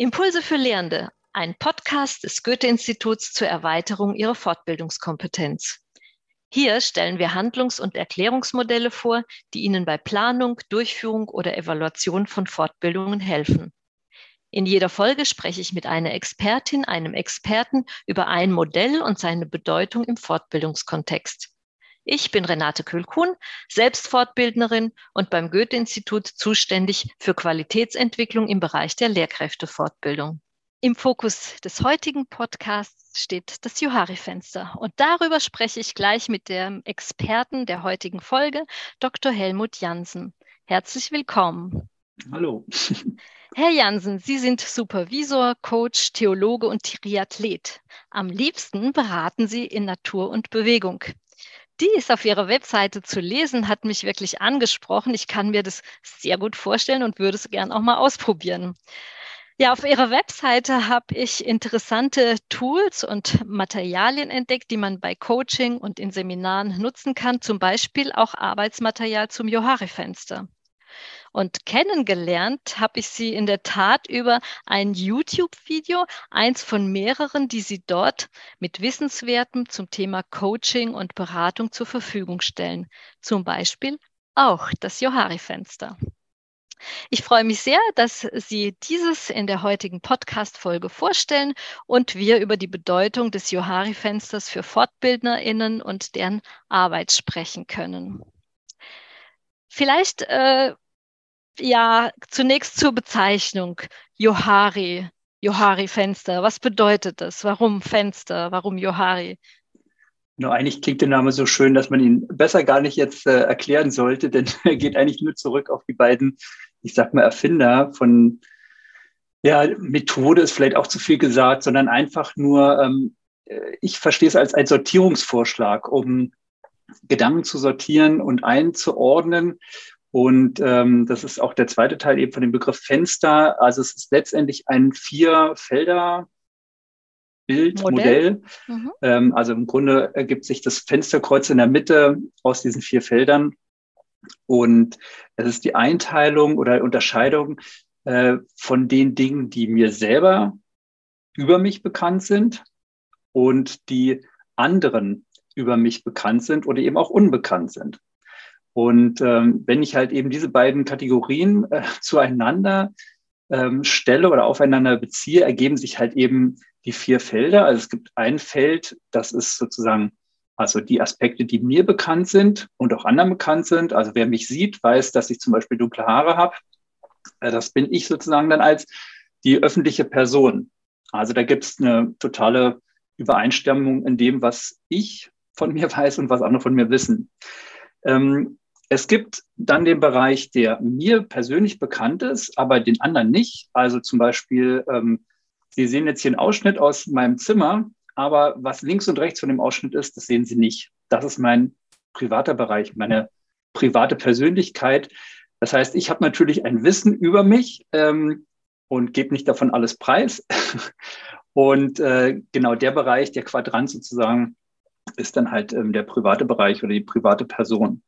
Impulse für Lehrende, ein Podcast des Goethe-Instituts zur Erweiterung ihrer Fortbildungskompetenz. Hier stellen wir Handlungs- und Erklärungsmodelle vor, die Ihnen bei Planung, Durchführung oder Evaluation von Fortbildungen helfen. In jeder Folge spreche ich mit einer Expertin, einem Experten über ein Modell und seine Bedeutung im Fortbildungskontext. Ich bin Renate Kühlkuhn, Selbstfortbildnerin und beim Goethe-Institut zuständig für Qualitätsentwicklung im Bereich der Lehrkräftefortbildung. Im Fokus des heutigen Podcasts steht das Johari-Fenster. Und darüber spreche ich gleich mit dem Experten der heutigen Folge, Dr. Helmut Jansen. Herzlich willkommen. Hallo. Herr Jansen, Sie sind Supervisor, Coach, Theologe und Triathlet. Am liebsten beraten Sie in Natur und Bewegung die ist auf Ihrer Webseite zu lesen, hat mich wirklich angesprochen. Ich kann mir das sehr gut vorstellen und würde es gern auch mal ausprobieren. Ja, auf Ihrer Webseite habe ich interessante Tools und Materialien entdeckt, die man bei Coaching und in Seminaren nutzen kann, zum Beispiel auch Arbeitsmaterial zum Johari-Fenster. Und kennengelernt habe ich sie in der Tat über ein YouTube-Video, eins von mehreren, die sie dort mit Wissenswerten zum Thema Coaching und Beratung zur Verfügung stellen. Zum Beispiel auch das Johari-Fenster. Ich freue mich sehr, dass Sie dieses in der heutigen Podcast-Folge vorstellen und wir über die Bedeutung des Johari-Fensters für FortbildnerInnen und deren Arbeit sprechen können. Vielleicht äh, ja, zunächst zur Bezeichnung Johari, Johari-Fenster. Was bedeutet das? Warum Fenster? Warum Johari? Nur eigentlich klingt der Name so schön, dass man ihn besser gar nicht jetzt äh, erklären sollte, denn er geht eigentlich nur zurück auf die beiden, ich sag mal, Erfinder von, ja, Methode ist vielleicht auch zu viel gesagt, sondern einfach nur, ähm, äh, ich verstehe es als ein Sortierungsvorschlag, um Gedanken zu sortieren und einzuordnen und ähm, das ist auch der zweite Teil eben von dem Begriff Fenster. Also es ist letztendlich ein Vier-Felder- Bildmodell. Mhm. Ähm, also im Grunde ergibt sich das Fensterkreuz in der Mitte aus diesen vier Feldern. Und es ist die Einteilung oder Unterscheidung äh, von den Dingen, die mir selber über mich bekannt sind und die anderen über mich bekannt sind oder eben auch unbekannt sind. Und ähm, wenn ich halt eben diese beiden Kategorien äh, zueinander ähm, stelle oder aufeinander beziehe, ergeben sich halt eben die vier Felder. Also es gibt ein Feld, das ist sozusagen also die Aspekte, die mir bekannt sind und auch anderen bekannt sind. Also wer mich sieht, weiß, dass ich zum Beispiel dunkle Haare habe. Äh, das bin ich sozusagen dann als die öffentliche Person. Also da gibt es eine totale Übereinstimmung in dem, was ich von mir weiß und was andere von mir wissen. Ähm, es gibt dann den Bereich, der mir persönlich bekannt ist, aber den anderen nicht. Also zum Beispiel, ähm, Sie sehen jetzt hier einen Ausschnitt aus meinem Zimmer, aber was links und rechts von dem Ausschnitt ist, das sehen Sie nicht. Das ist mein privater Bereich, meine private Persönlichkeit. Das heißt, ich habe natürlich ein Wissen über mich ähm, und gebe nicht davon alles preis. und äh, genau der Bereich, der Quadrant sozusagen, ist dann halt ähm, der private Bereich oder die private Person.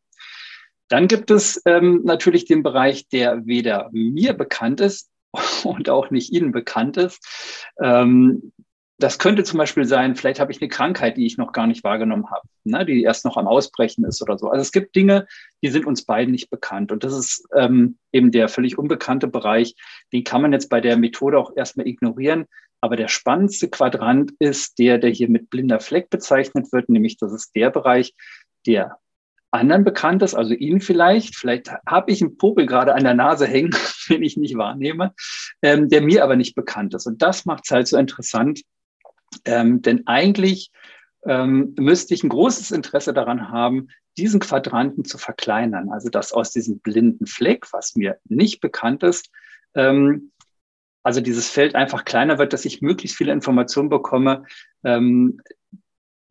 Dann gibt es ähm, natürlich den Bereich, der weder mir bekannt ist und auch nicht Ihnen bekannt ist. Ähm, das könnte zum Beispiel sein, vielleicht habe ich eine Krankheit, die ich noch gar nicht wahrgenommen habe, ne, die erst noch am Ausbrechen ist oder so. Also es gibt Dinge, die sind uns beiden nicht bekannt. Und das ist ähm, eben der völlig unbekannte Bereich. Den kann man jetzt bei der Methode auch erstmal ignorieren. Aber der spannendste Quadrant ist der, der hier mit blinder Fleck bezeichnet wird, nämlich das ist der Bereich, der anderen bekannt ist, also Ihnen vielleicht. Vielleicht habe ich einen Popel gerade an der Nase hängen, den ich nicht wahrnehme, ähm, der mir aber nicht bekannt ist. Und das macht es halt so interessant, ähm, denn eigentlich ähm, müsste ich ein großes Interesse daran haben, diesen Quadranten zu verkleinern. Also dass aus diesem blinden Fleck, was mir nicht bekannt ist, ähm, also dieses Feld einfach kleiner wird, dass ich möglichst viele Informationen bekomme, ähm,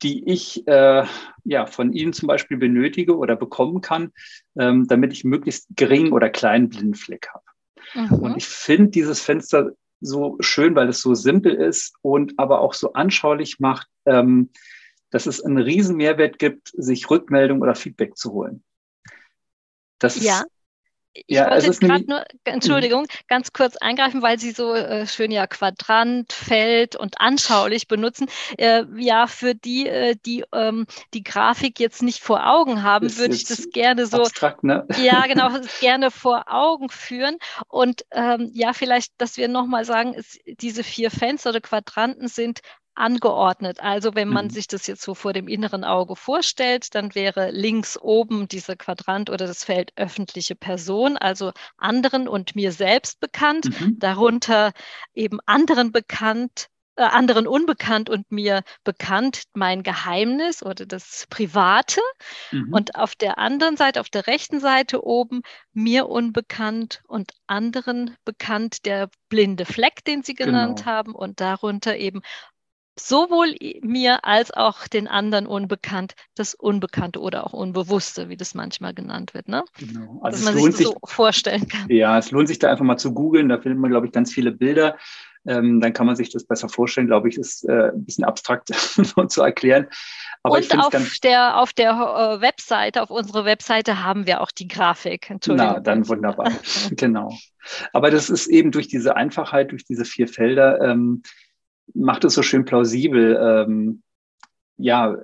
die ich äh, ja von Ihnen zum Beispiel benötige oder bekommen kann, ähm, damit ich möglichst gering oder kleinen Blindfleck habe. Mhm. Und ich finde dieses Fenster so schön, weil es so simpel ist und aber auch so anschaulich macht, ähm, dass es einen riesen Mehrwert gibt, sich Rückmeldung oder Feedback zu holen. Das ja. Ich ja, wollte gerade nur, Entschuldigung, ganz kurz eingreifen, weil Sie so äh, schön ja Quadrant, Feld und anschaulich benutzen. Äh, ja, für die, äh, die ähm, die Grafik jetzt nicht vor Augen haben, würde ich das gerne so. Abstrakt, ne? Ja, genau, gerne vor Augen führen. Und ähm, ja, vielleicht, dass wir nochmal sagen, es, diese vier Fenster oder Quadranten sind angeordnet. Also wenn man mhm. sich das jetzt so vor dem inneren Auge vorstellt, dann wäre links oben dieser Quadrant oder das Feld öffentliche Person, also anderen und mir selbst bekannt, mhm. darunter eben anderen bekannt, äh, anderen unbekannt und mir bekannt mein Geheimnis oder das Private. Mhm. Und auf der anderen Seite, auf der rechten Seite oben, mir unbekannt und anderen bekannt der blinde Fleck, den Sie genannt genau. haben. Und darunter eben sowohl mir als auch den anderen unbekannt, das Unbekannte oder auch Unbewusste, wie das manchmal genannt wird. Ne? Genau. Also Dass man sich das sich, so vorstellen kann. Ja, es lohnt sich da einfach mal zu googeln. Da findet man, glaube ich, ganz viele Bilder. Ähm, dann kann man sich das besser vorstellen, glaube ich, ist äh, ein bisschen abstrakt zu erklären. Aber Und auf der, auf der äh, Webseite, auf unserer Webseite haben wir auch die Grafik. Entschuldigung. Na, dann wunderbar. genau. Aber das ist eben durch diese Einfachheit, durch diese vier Felder, ähm, macht es so schön plausibel. Ähm, ja,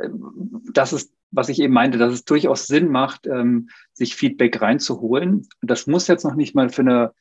das ist, was ich eben meinte, dass es durchaus Sinn macht, ähm, sich Feedback reinzuholen. Das muss jetzt noch nicht mal für eine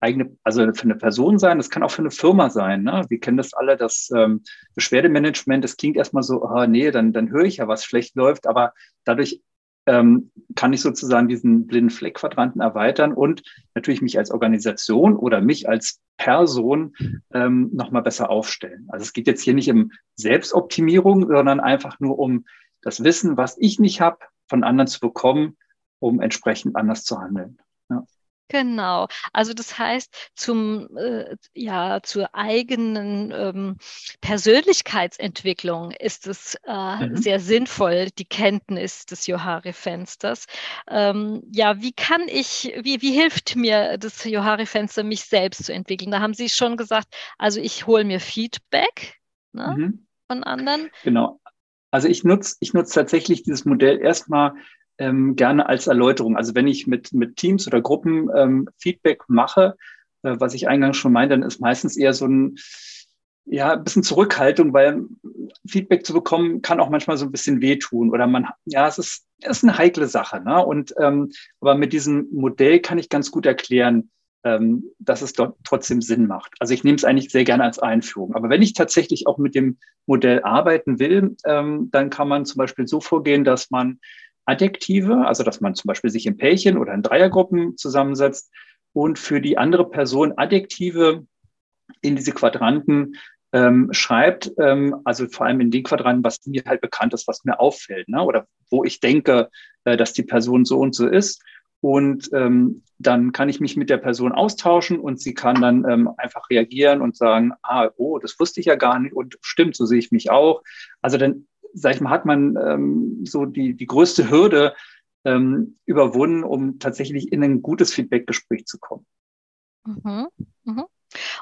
eigene, also für eine Person sein, das kann auch für eine Firma sein. Ne? Wir kennen das alle, das ähm, Beschwerdemanagement, das klingt erstmal so, ah, nee, dann, dann höre ich ja, was schlecht läuft, aber dadurch ähm, kann ich sozusagen diesen blinden Fleckquadranten erweitern und natürlich mich als Organisation oder mich als Person ähm, nochmal besser aufstellen. Also es geht jetzt hier nicht um Selbstoptimierung, sondern einfach nur um das Wissen, was ich nicht habe, von anderen zu bekommen, um entsprechend anders zu handeln. Genau. Also das heißt, zum, äh, ja, zur eigenen ähm, Persönlichkeitsentwicklung ist es äh, mhm. sehr sinnvoll, die Kenntnis des Johari-Fensters. Ähm, ja, wie kann ich, wie, wie hilft mir das Johari-Fenster, mich selbst zu entwickeln? Da haben Sie schon gesagt, also ich hole mir Feedback ne, mhm. von anderen. Genau. Also ich nutze ich nutz tatsächlich dieses Modell erstmal ähm, gerne als Erläuterung. Also wenn ich mit, mit Teams oder Gruppen ähm, Feedback mache, äh, was ich eingangs schon meinte, dann ist meistens eher so ein, ja, ein bisschen Zurückhaltung, weil Feedback zu bekommen kann auch manchmal so ein bisschen wehtun oder man, ja, es ist, es ist eine heikle Sache. Ne? Und ähm, aber mit diesem Modell kann ich ganz gut erklären, ähm, dass es dort trotzdem Sinn macht. Also ich nehme es eigentlich sehr gerne als Einführung. Aber wenn ich tatsächlich auch mit dem Modell arbeiten will, ähm, dann kann man zum Beispiel so vorgehen, dass man Adjektive, also dass man zum Beispiel sich in Pärchen oder in Dreiergruppen zusammensetzt und für die andere Person Adjektive in diese Quadranten ähm, schreibt, ähm, also vor allem in den Quadranten, was mir halt bekannt ist, was mir auffällt, ne? oder wo ich denke, äh, dass die Person so und so ist. Und ähm, dann kann ich mich mit der Person austauschen und sie kann dann ähm, einfach reagieren und sagen, ah, oh, das wusste ich ja gar nicht und stimmt, so sehe ich mich auch. Also dann sag ich mal, hat man ähm, so die, die größte Hürde ähm, überwunden, um tatsächlich in ein gutes Feedbackgespräch zu kommen. Mhm. Mhm.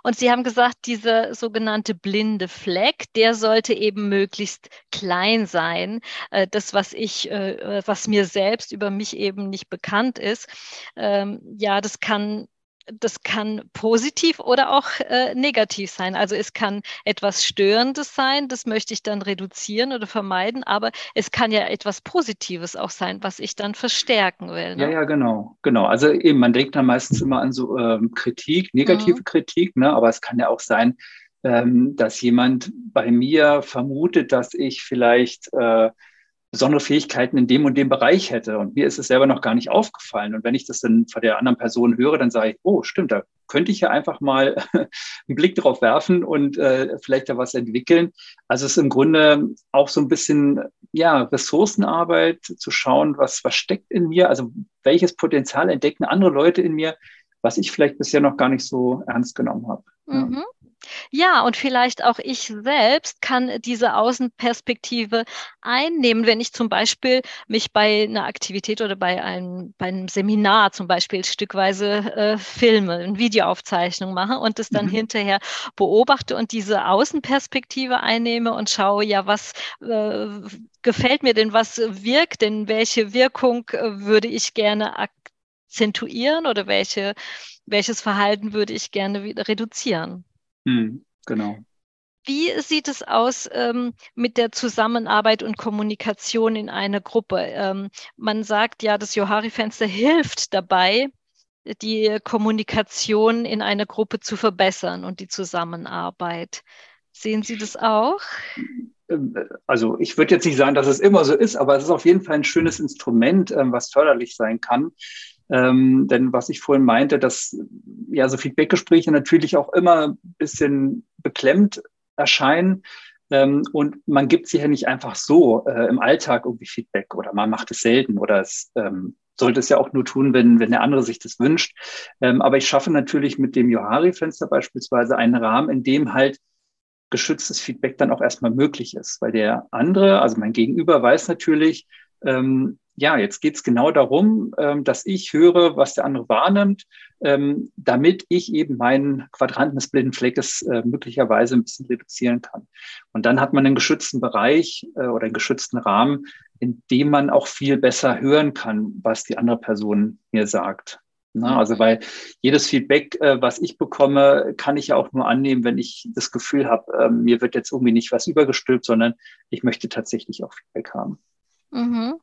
Und Sie haben gesagt, dieser sogenannte blinde Fleck, der sollte eben möglichst klein sein. Äh, das, was ich, äh, was mir selbst über mich eben nicht bekannt ist, ähm, ja, das kann das kann positiv oder auch äh, negativ sein. Also es kann etwas Störendes sein, das möchte ich dann reduzieren oder vermeiden, aber es kann ja etwas Positives auch sein, was ich dann verstärken will. Ne? Ja, ja, genau, genau. Also eben, man denkt dann meistens immer an so ähm, Kritik, negative mhm. Kritik, ne? aber es kann ja auch sein, ähm, dass jemand bei mir vermutet, dass ich vielleicht äh, besondere Fähigkeiten in dem und dem Bereich hätte. Und mir ist es selber noch gar nicht aufgefallen. Und wenn ich das dann von der anderen Person höre, dann sage ich, oh, stimmt, da könnte ich ja einfach mal einen Blick drauf werfen und äh, vielleicht da was entwickeln. Also es ist im Grunde auch so ein bisschen, ja, Ressourcenarbeit zu schauen, was, was steckt in mir, also welches Potenzial entdecken andere Leute in mir, was ich vielleicht bisher noch gar nicht so ernst genommen habe. Mhm. Ja. Ja, und vielleicht auch ich selbst kann diese Außenperspektive einnehmen, wenn ich zum Beispiel mich bei einer Aktivität oder bei einem, bei einem Seminar zum Beispiel stückweise äh, filme, eine Videoaufzeichnung mache und es dann mhm. hinterher beobachte und diese Außenperspektive einnehme und schaue, ja, was äh, gefällt mir denn, was wirkt denn, welche Wirkung äh, würde ich gerne akzentuieren oder welche, welches Verhalten würde ich gerne wieder reduzieren? Hm, genau. Wie sieht es aus ähm, mit der Zusammenarbeit und Kommunikation in einer Gruppe? Ähm, man sagt ja, das Johari-Fenster hilft dabei, die Kommunikation in einer Gruppe zu verbessern und die Zusammenarbeit. Sehen Sie das auch? Ähm, also ich würde jetzt nicht sagen, dass es immer so ist, aber es ist auf jeden Fall ein schönes Instrument, ähm, was förderlich sein kann. Ähm, denn was ich vorhin meinte, dass ja so Feedbackgespräche natürlich auch immer ein bisschen beklemmt erscheinen. Ähm, und man gibt sich ja nicht einfach so äh, im Alltag irgendwie Feedback oder man macht es selten oder es ähm, sollte es ja auch nur tun, wenn, wenn der andere sich das wünscht. Ähm, aber ich schaffe natürlich mit dem Johari-Fenster beispielsweise einen Rahmen, in dem halt geschütztes Feedback dann auch erstmal möglich ist, weil der andere, also mein Gegenüber, weiß natürlich, ähm, ja, jetzt geht es genau darum, ähm, dass ich höre, was der andere wahrnimmt, ähm, damit ich eben meinen Quadranten des blinden Fleckes äh, möglicherweise ein bisschen reduzieren kann. Und dann hat man einen geschützten Bereich äh, oder einen geschützten Rahmen, in dem man auch viel besser hören kann, was die andere Person mir sagt. Na, also weil jedes Feedback, äh, was ich bekomme, kann ich ja auch nur annehmen, wenn ich das Gefühl habe, äh, mir wird jetzt irgendwie nicht was übergestülpt, sondern ich möchte tatsächlich auch Feedback haben. Mhm.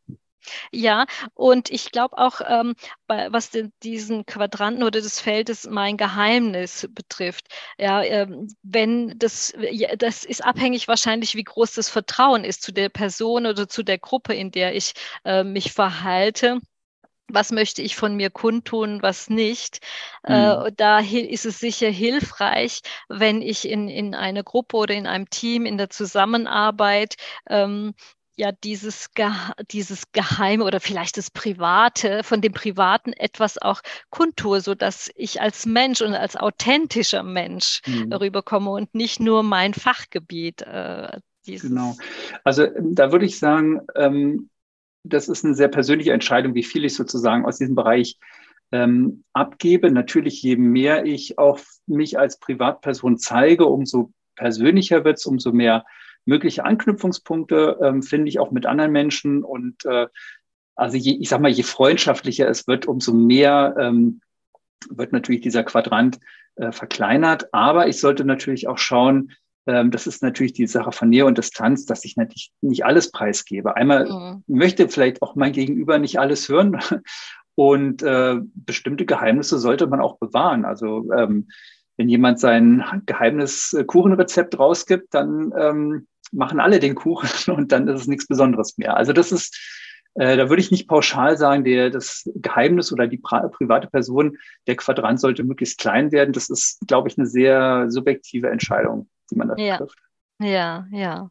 Ja, und ich glaube auch, ähm, bei, was den, diesen Quadranten oder des Feldes mein Geheimnis betrifft, ja, ähm, wenn das, ja, das ist abhängig wahrscheinlich, wie groß das Vertrauen ist zu der Person oder zu der Gruppe, in der ich äh, mich verhalte was möchte ich von mir kundtun, was nicht. Mhm. Äh, da ist es sicher hilfreich, wenn ich in, in einer Gruppe oder in einem Team in der Zusammenarbeit ähm, ja dieses, dieses Geheime oder vielleicht das Private, von dem Privaten etwas auch kundtue, so dass ich als Mensch und als authentischer Mensch mhm. rüberkomme und nicht nur mein Fachgebiet. Äh, genau. Also ähm, da würde ich sagen, ähm, das ist eine sehr persönliche Entscheidung, wie viel ich sozusagen aus diesem Bereich ähm, abgebe. Natürlich, je mehr ich auch mich als Privatperson zeige, umso persönlicher wird es, umso mehr mögliche Anknüpfungspunkte ähm, finde ich auch mit anderen Menschen. Und äh, also je, ich sag mal, je freundschaftlicher es wird, umso mehr ähm, wird natürlich dieser Quadrant äh, verkleinert. Aber ich sollte natürlich auch schauen, ähm, das ist natürlich die Sache von Nähe und Distanz, dass ich natürlich nicht alles preisgebe. Einmal mhm. möchte vielleicht auch mein Gegenüber nicht alles hören und äh, bestimmte Geheimnisse sollte man auch bewahren. Also ähm, wenn jemand sein Geheimnis äh, Kuchenrezept rausgibt, dann ähm, machen alle den Kuchen und dann ist es nichts Besonderes mehr. Also das ist, äh, da würde ich nicht pauschal sagen, der, das Geheimnis oder die private Person, der Quadrant sollte möglichst klein werden. Das ist, glaube ich, eine sehr subjektive Entscheidung, die man da ja. trifft. Ja, ja.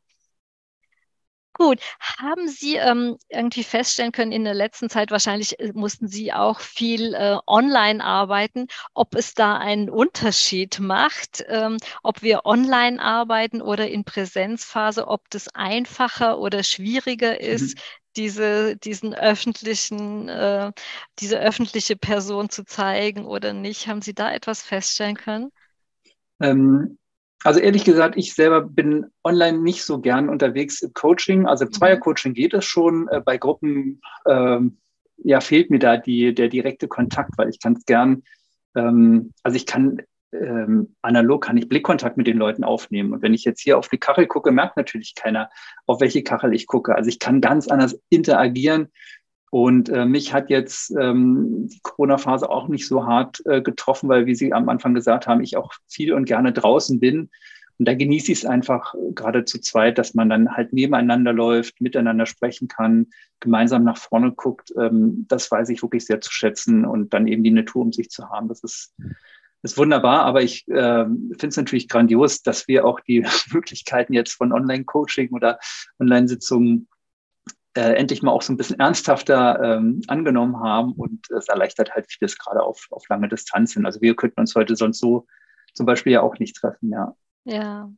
Gut, haben Sie ähm, irgendwie feststellen können, in der letzten Zeit wahrscheinlich äh, mussten Sie auch viel äh, online arbeiten, ob es da einen Unterschied macht, ähm, ob wir online arbeiten oder in Präsenzphase, ob das einfacher oder schwieriger ist, mhm. diese, diesen öffentlichen, äh, diese öffentliche Person zu zeigen oder nicht. Haben Sie da etwas feststellen können? Ähm, also ehrlich gesagt, ich selber bin online nicht so gern unterwegs im Coaching. Also im mhm. Zweiercoaching geht es schon. Äh, bei Gruppen ähm, ja, fehlt mir da die, der direkte Kontakt, weil ich kann es gern, ähm, also ich kann ähm, analog kann ich Blickkontakt mit den Leuten aufnehmen. Und wenn ich jetzt hier auf die Kachel gucke, merkt natürlich keiner, auf welche Kachel ich gucke. Also ich kann ganz anders interagieren und äh, mich hat jetzt ähm, die Corona-Phase auch nicht so hart äh, getroffen, weil, wie Sie am Anfang gesagt haben, ich auch viel und gerne draußen bin. Und da genieße ich es einfach äh, gerade zu zweit, dass man dann halt nebeneinander läuft, miteinander sprechen kann, gemeinsam nach vorne guckt. Ähm, das weiß ich wirklich sehr zu schätzen und dann eben die Natur um sich zu haben. Das ist, ist wunderbar, aber ich äh, finde es natürlich grandios, dass wir auch die Möglichkeiten jetzt von Online-Coaching oder Online-Sitzungen äh, endlich mal auch so ein bisschen ernsthafter ähm, angenommen haben und es erleichtert halt vieles gerade auf, auf lange Distanzen. Also wir könnten uns heute sonst so zum Beispiel ja auch nicht treffen, ja. Ja.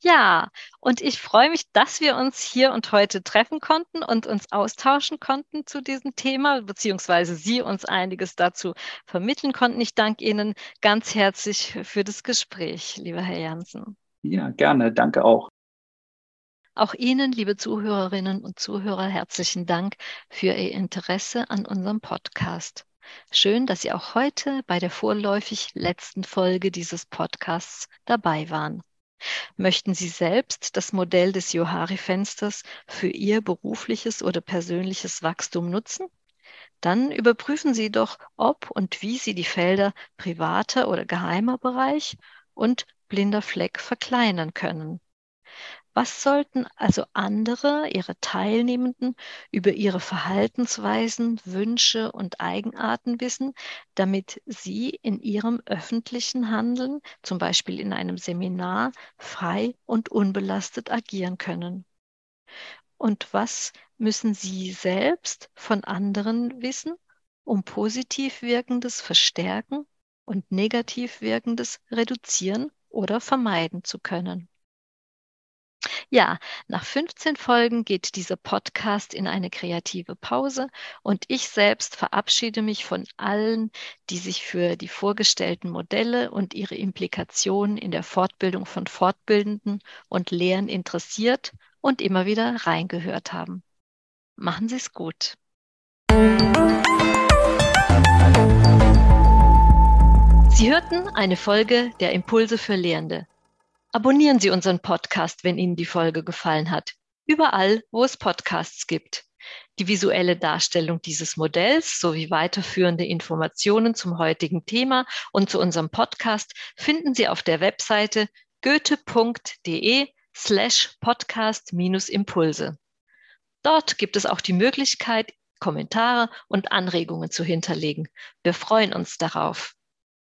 Ja, und ich freue mich, dass wir uns hier und heute treffen konnten und uns austauschen konnten zu diesem Thema, beziehungsweise Sie uns einiges dazu vermitteln konnten. Ich danke Ihnen ganz herzlich für das Gespräch, lieber Herr Jansen. Ja, gerne. Danke auch. Auch Ihnen, liebe Zuhörerinnen und Zuhörer, herzlichen Dank für Ihr Interesse an unserem Podcast. Schön, dass Sie auch heute bei der vorläufig letzten Folge dieses Podcasts dabei waren. Möchten Sie selbst das Modell des Johari-Fensters für Ihr berufliches oder persönliches Wachstum nutzen? Dann überprüfen Sie doch, ob und wie Sie die Felder privater oder geheimer Bereich und blinder Fleck verkleinern können. Was sollten also andere, ihre Teilnehmenden, über ihre Verhaltensweisen, Wünsche und Eigenarten wissen, damit sie in ihrem öffentlichen Handeln, zum Beispiel in einem Seminar, frei und unbelastet agieren können? Und was müssen Sie selbst von anderen wissen, um positiv wirkendes verstärken und negativ wirkendes reduzieren oder vermeiden zu können? Ja, nach 15 Folgen geht dieser Podcast in eine kreative Pause und ich selbst verabschiede mich von allen, die sich für die vorgestellten Modelle und ihre Implikationen in der Fortbildung von Fortbildenden und Lehren interessiert und immer wieder reingehört haben. Machen Sie es gut. Sie hörten eine Folge der Impulse für Lehrende. Abonnieren Sie unseren Podcast, wenn Ihnen die Folge gefallen hat. Überall, wo es Podcasts gibt. Die visuelle Darstellung dieses Modells sowie weiterführende Informationen zum heutigen Thema und zu unserem Podcast finden Sie auf der Webseite goethe.de slash podcast-impulse. Dort gibt es auch die Möglichkeit, Kommentare und Anregungen zu hinterlegen. Wir freuen uns darauf.